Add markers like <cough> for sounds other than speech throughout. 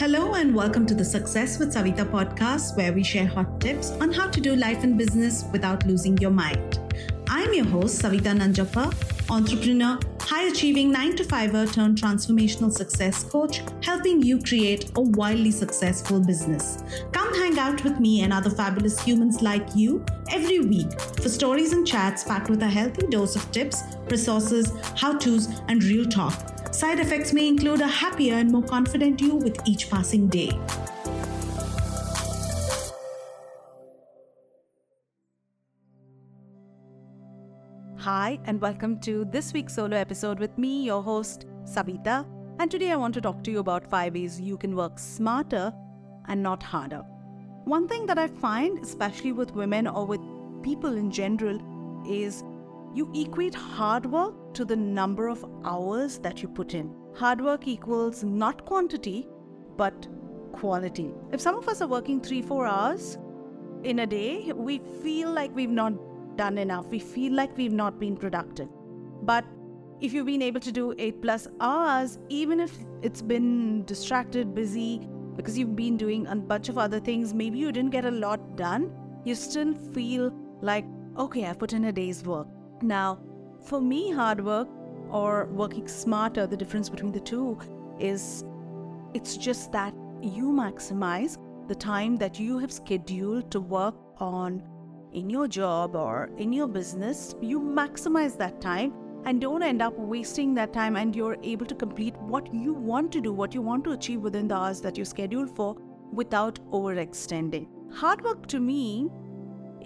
Hello, and welcome to the Success with Savita podcast, where we share hot tips on how to do life and business without losing your mind. I'm your host, Savita Nanjappa, entrepreneur, high achieving 9 to 5er turned transformational success coach, helping you create a wildly successful business. Come hang out with me and other fabulous humans like you every week for stories and chats packed with a healthy dose of tips, resources, how to's, and real talk. Side effects may include a happier and more confident you with each passing day. Hi, and welcome to this week's solo episode with me, your host, Savita. And today I want to talk to you about five ways you can work smarter and not harder. One thing that I find, especially with women or with people in general, is you equate hard work to the number of hours that you put in. Hard work equals not quantity, but quality. If some of us are working three, four hours in a day, we feel like we've not done enough. We feel like we've not been productive. But if you've been able to do eight plus hours, even if it's been distracted, busy, because you've been doing a bunch of other things, maybe you didn't get a lot done, you still feel like, okay, I've put in a day's work. Now, for me, hard work or working smarter, the difference between the two is it's just that you maximize the time that you have scheduled to work on in your job or in your business, you maximize that time and don't end up wasting that time and you're able to complete what you want to do, what you want to achieve within the hours that you scheduled for without overextending. Hard work to me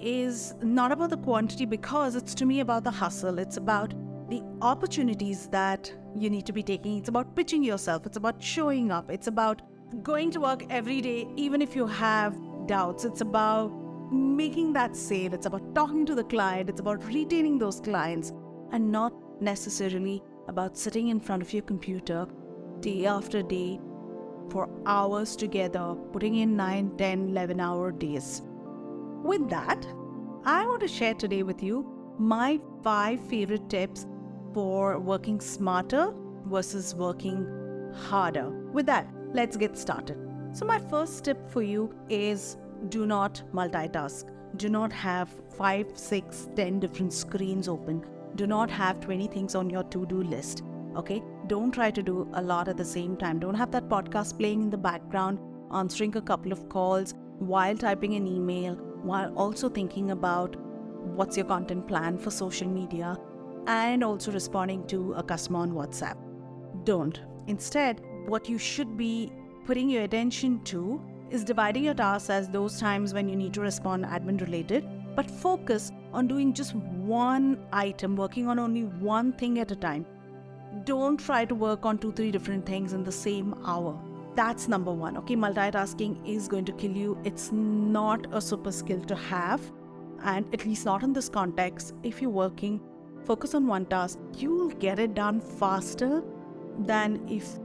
is not about the quantity because it's to me about the hustle. It's about the opportunities that you need to be taking. It's about pitching yourself. It's about showing up. It's about going to work every day, even if you have doubts. It's about making that sale. It's about talking to the client. It's about retaining those clients and not necessarily about sitting in front of your computer day after day for hours together, putting in 9, 10, 11 hour days. With that, I want to share today with you my five favorite tips for working smarter versus working harder. With that, let's get started. So, my first tip for you is do not multitask. Do not have 5, 6, 10 different screens open. Do not have 20 things on your to do list. Okay? Don't try to do a lot at the same time. Don't have that podcast playing in the background, answering a couple of calls while typing an email, while also thinking about what's your content plan for social media and also responding to a customer on WhatsApp. Don't. Instead, what you should be putting your attention to is dividing your tasks as those times when you need to respond admin related, but focus on doing just one item, working on only one thing at a time. Don't try to work on two, three different things in the same hour. That's number one. Okay, multitasking is going to kill you. It's not a super skill to have, and at least not in this context. If you're working, focus on one task, you'll get it done faster than if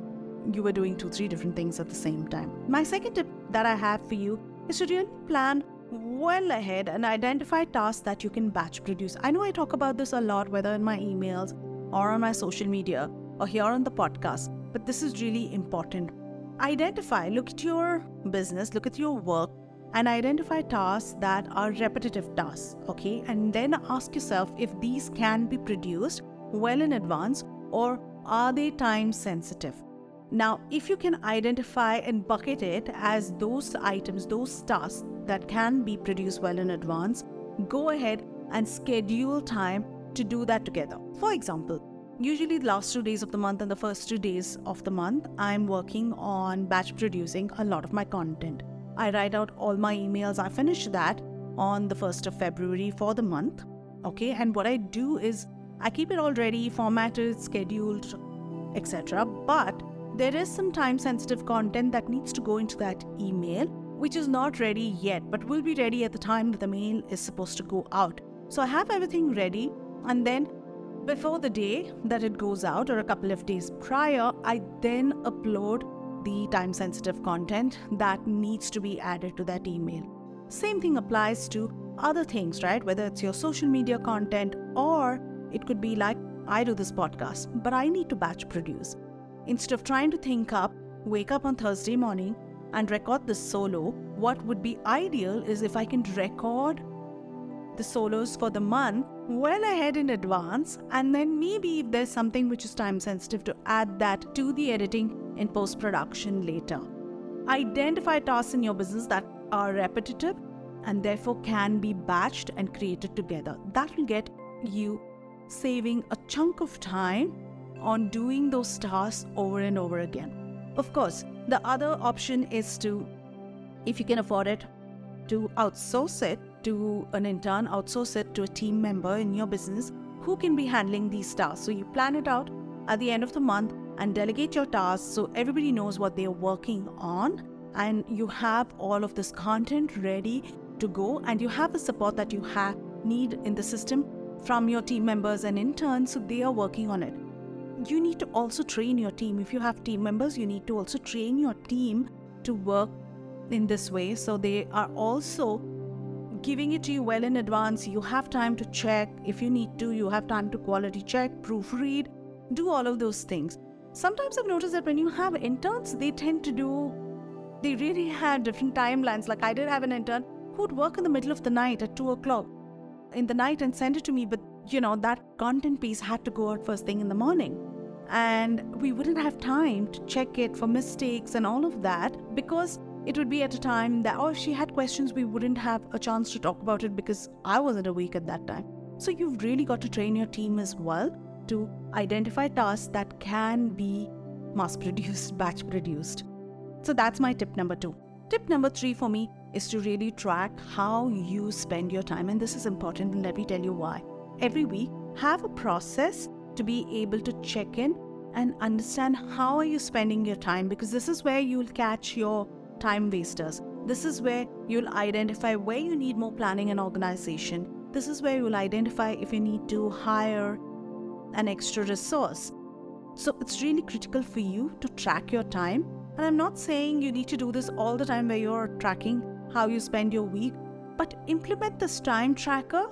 you were doing two, three different things at the same time. My second tip that I have for you is to really plan well ahead and identify tasks that you can batch produce. I know I talk about this a lot, whether in my emails or on my social media or here on the podcast, but this is really important. Identify, look at your business, look at your work, and identify tasks that are repetitive tasks, okay? And then ask yourself if these can be produced well in advance or are they time sensitive? Now, if you can identify and bucket it as those items, those tasks that can be produced well in advance, go ahead and schedule time to do that together. For example, usually the last two days of the month and the first two days of the month, I'm working on batch producing a lot of my content. I write out all my emails, I finish that on the 1st of February for the month. Okay, and what I do is I keep it all ready, formatted, scheduled, etc. But there is some time sensitive content that needs to go into that email, which is not ready yet, but will be ready at the time that the mail is supposed to go out. So I have everything ready, and then before the day that it goes out, or a couple of days prior, I then upload the time sensitive content that needs to be added to that email. Same thing applies to other things, right? Whether it's your social media content or it could be like, I do this podcast, but I need to batch produce instead of trying to think up wake up on Thursday morning and record this solo, what would be ideal is if I can record the solos for the month well ahead in advance, and then maybe if there's something which is time sensitive, to add that to the editing in post production later. Identify tasks in your business that are repetitive and therefore can be batched and created together. That will get you saving a chunk of time on doing those tasks over and over again. Of course, the other option is to, if you can afford it, to outsource it to an intern, outsource it to a team member in your business who can be handling these tasks. So you plan it out at the end of the month and delegate your tasks so everybody knows what they're working on. And you have all of this content ready to go and you have the support that you have need in the system from your team members and interns so they are working on it. You need to also train your team. If you have team members you need to also train your team to work in this way. So they are also giving it to you well in advance. You have time to check. If you need to you have time to quality check proofread do all of those things. Sometimes i've noticed that when you have interns they tend to do they really have different timelines. Like i did have an intern who would work in the middle of the night at 2 o'clock in the night and send it to me but you know that content piece had to go out first thing in the morning. And we wouldn't have time to check it for mistakes and all of that because it would be at a time that, oh, if she had questions, we wouldn't have a chance to talk about it because I wasn't awake at that time. So you've really got to train your team as well to identify tasks that can be mass produced, <laughs> batch produced. So that's my tip number two. Tip number three for me is to really track how you spend your time. And this is important, and let me tell you why. Every week, have a process to be able to check in and understand how are you spending your time because this is where you'll catch your time wasters. This is where you'll identify where you need more planning and organization. This is where you'll identify if you need to hire an extra resource. So it's really critical for you to track your time. And I'm not saying you need to do this all the time where you're tracking how you spend your week, but implement this time tracker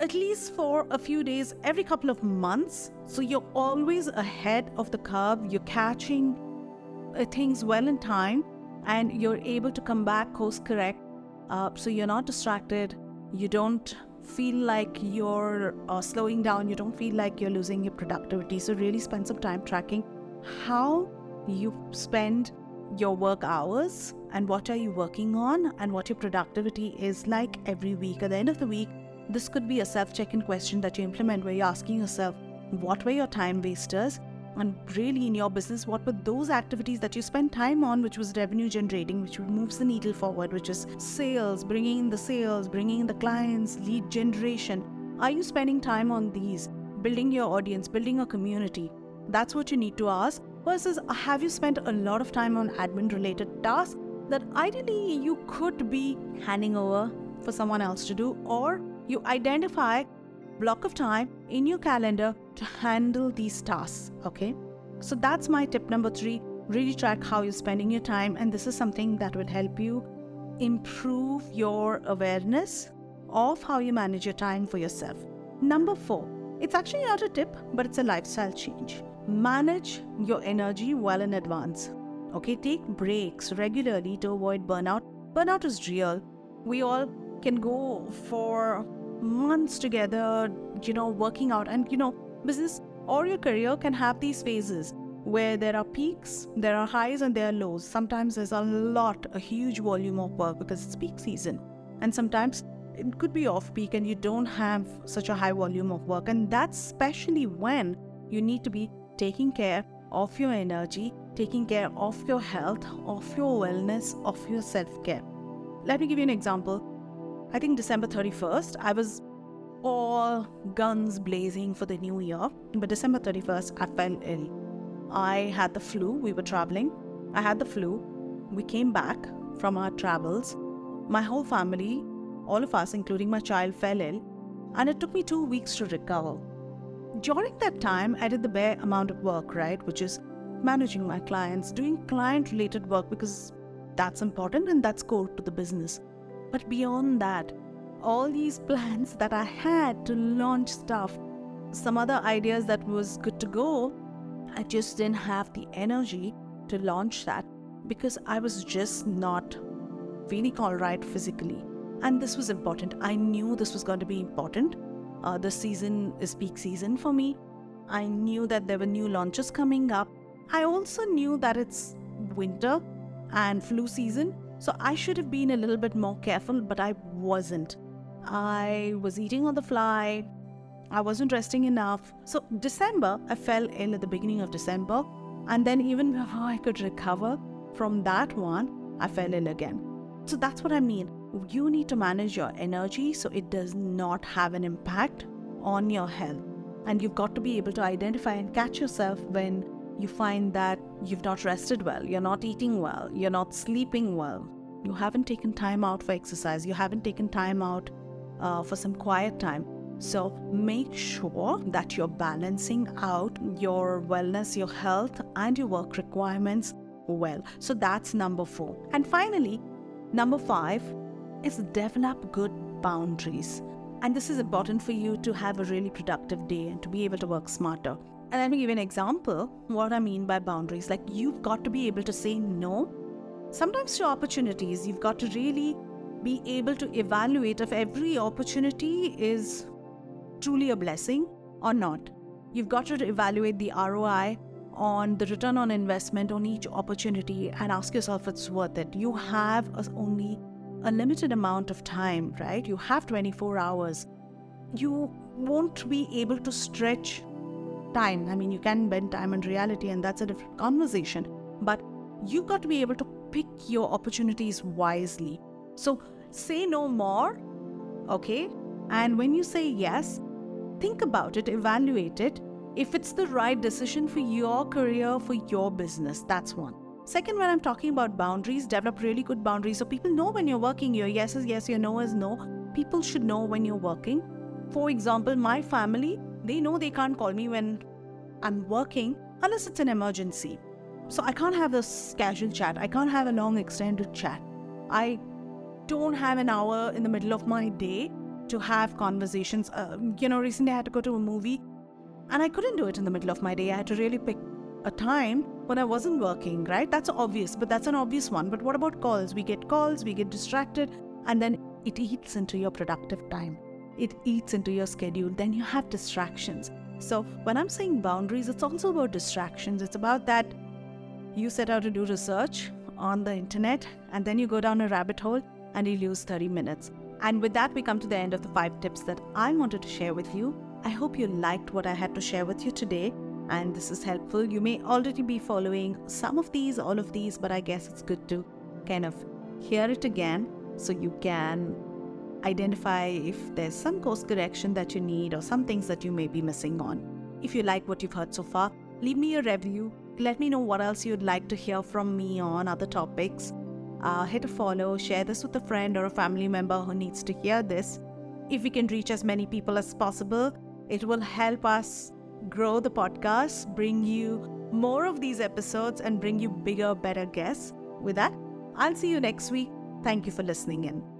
at least for a few days every couple of months. So you're always ahead of the curve, you're catching uh, things well in time and you're able to come back course correct uh, so you're not distracted. You don't feel like you're uh, slowing down. You don't feel like you're losing your productivity. So really spend some time tracking how you spend your work hours and what are you working on and what your productivity is like every week. At the end of the week this could be a self-check-in question that you implement where you're asking yourself what were your time wasters and really in your business what were those activities that you spent time on which was revenue generating which moves the needle forward which is sales bringing in the sales bringing in the clients lead generation? Are you spending time on these building your audience building a community? That's what you need to ask versus uh, have you spent a lot of time on admin related tasks that ideally you could be handing over for someone else to do? Or you identify block of time in your calendar to handle these tasks. Okay, so that's my tip number three. Really track how you're spending your time, and this is something that would help you improve your awareness of how you manage your time for yourself. Number four, it's actually not a tip, but it's a lifestyle change. Manage your energy well in advance. Okay, take breaks regularly to avoid burnout. Burnout is real. We all can go for months together, you know, working out. And, you know, business or your career can have these phases where there are peaks, there are highs, and there are lows. Sometimes there's a lot, a huge volume of work because it's peak season. And sometimes it could be off peak and you don't have such a high volume of work. And that's especially when you need to be taking care of your energy, taking care of your health, of your wellness, of your self care. Let me give you an example. I think December 31st, I was all guns blazing for the new year. But December 31st, I fell ill. I had the flu. We were traveling. I had the flu. We came back from our travels. My whole family, all of us, including my child, fell ill. And it took me two weeks to recover. During that time, I did the bare amount of work, right? Which is managing my clients, doing client related work because that's important and that's core to the business. But beyond that, all these plans that I had to launch stuff, some other ideas that was good to go, I just didn't have the energy to launch that because I was just not feeling all right physically. And this was important. I knew this was going to be important. Uh, the season is peak season for me. I knew that there were new launches coming up. I also knew that it's winter and flu season, so I should have been a little bit more careful, but I wasn't. I was eating on the fly. I wasn't resting enough. So, December, I fell ill at the beginning of December. And then, even before I could recover from that one, I fell ill again. So, that's what I mean. You need to manage your energy so it does not have an impact on your health. And you've got to be able to identify and catch yourself when you find that you've not rested well, you're not eating well, you're not sleeping well, you haven't taken time out for exercise, you haven't taken time out uh, for some quiet time. So make sure that you're balancing out your wellness, your health, and your work requirements well. So that's number four. And finally, number five is develop good boundaries. And this is important for you to have a really productive day and to be able to work smarter. And let me give you an example what I mean by boundaries. Like you've got to be able to say no. Sometimes to opportunities, you've got to really be able to evaluate if every opportunity is truly a blessing or not. You've got to evaluate the ROI on the return on investment on each opportunity and ask yourself if it's worth it. You have only a limited amount of time, right? You have 24 hours. You won't be able to stretch time. I mean, you can bend time in reality, and that's a different conversation. But you've got to be able to pick your opportunities wisely. So say no more, okay? And when you say yes, think about it, evaluate it. If it's the right decision for your career, for your business, that's one. Second, when I'm talking about boundaries, develop really good boundaries so people know when you're working. Your yes is yes, your no is no. People should know when you're working. For example, my family, they know they can't call me when I'm working unless it's an emergency. So I can't have this casual chat. I can't have a long extended chat. I don't have an hour in the middle of my day to have conversations. Uh, you know, recently I had to go to a movie and I couldn't do it in the middle of my day. I had to really pick a time when I wasn't working, right? That's obvious, but that's an obvious one. But what about calls? We get calls, we get distracted, and then it eats into your productive time. It eats into your schedule. Then you have distractions. So, when I'm saying boundaries, it's also about distractions. It's about that you set out to do research on the internet and then you go down a rabbit hole and you lose 30 minutes. And with that, we come to the end of the five tips that I wanted to share with you. I hope you liked what I had to share with you today and this is helpful. You may already be following some of these, all of these, but I guess it's good to kind of hear it again so you can identify if there's some course correction that you need or some things that you may be missing on. If you like what you've heard so far, leave me a review. Let me know what else you'd like to hear from me on other topics. Uh, hit a follow, share this with a friend or a family member who needs to hear this. If we can reach as many people as possible, it will help us grow the podcast, bring you more of these episodes, and bring you bigger, better guests. With that, I'll see you next week. Thank you for listening in.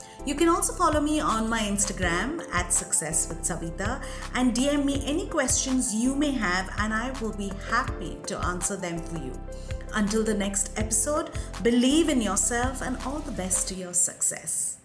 You can also follow me on my Instagram at Success with Savita and DM me any questions you may have, and I will be happy to answer them for you. Until the next episode, believe in yourself and all the best to your success.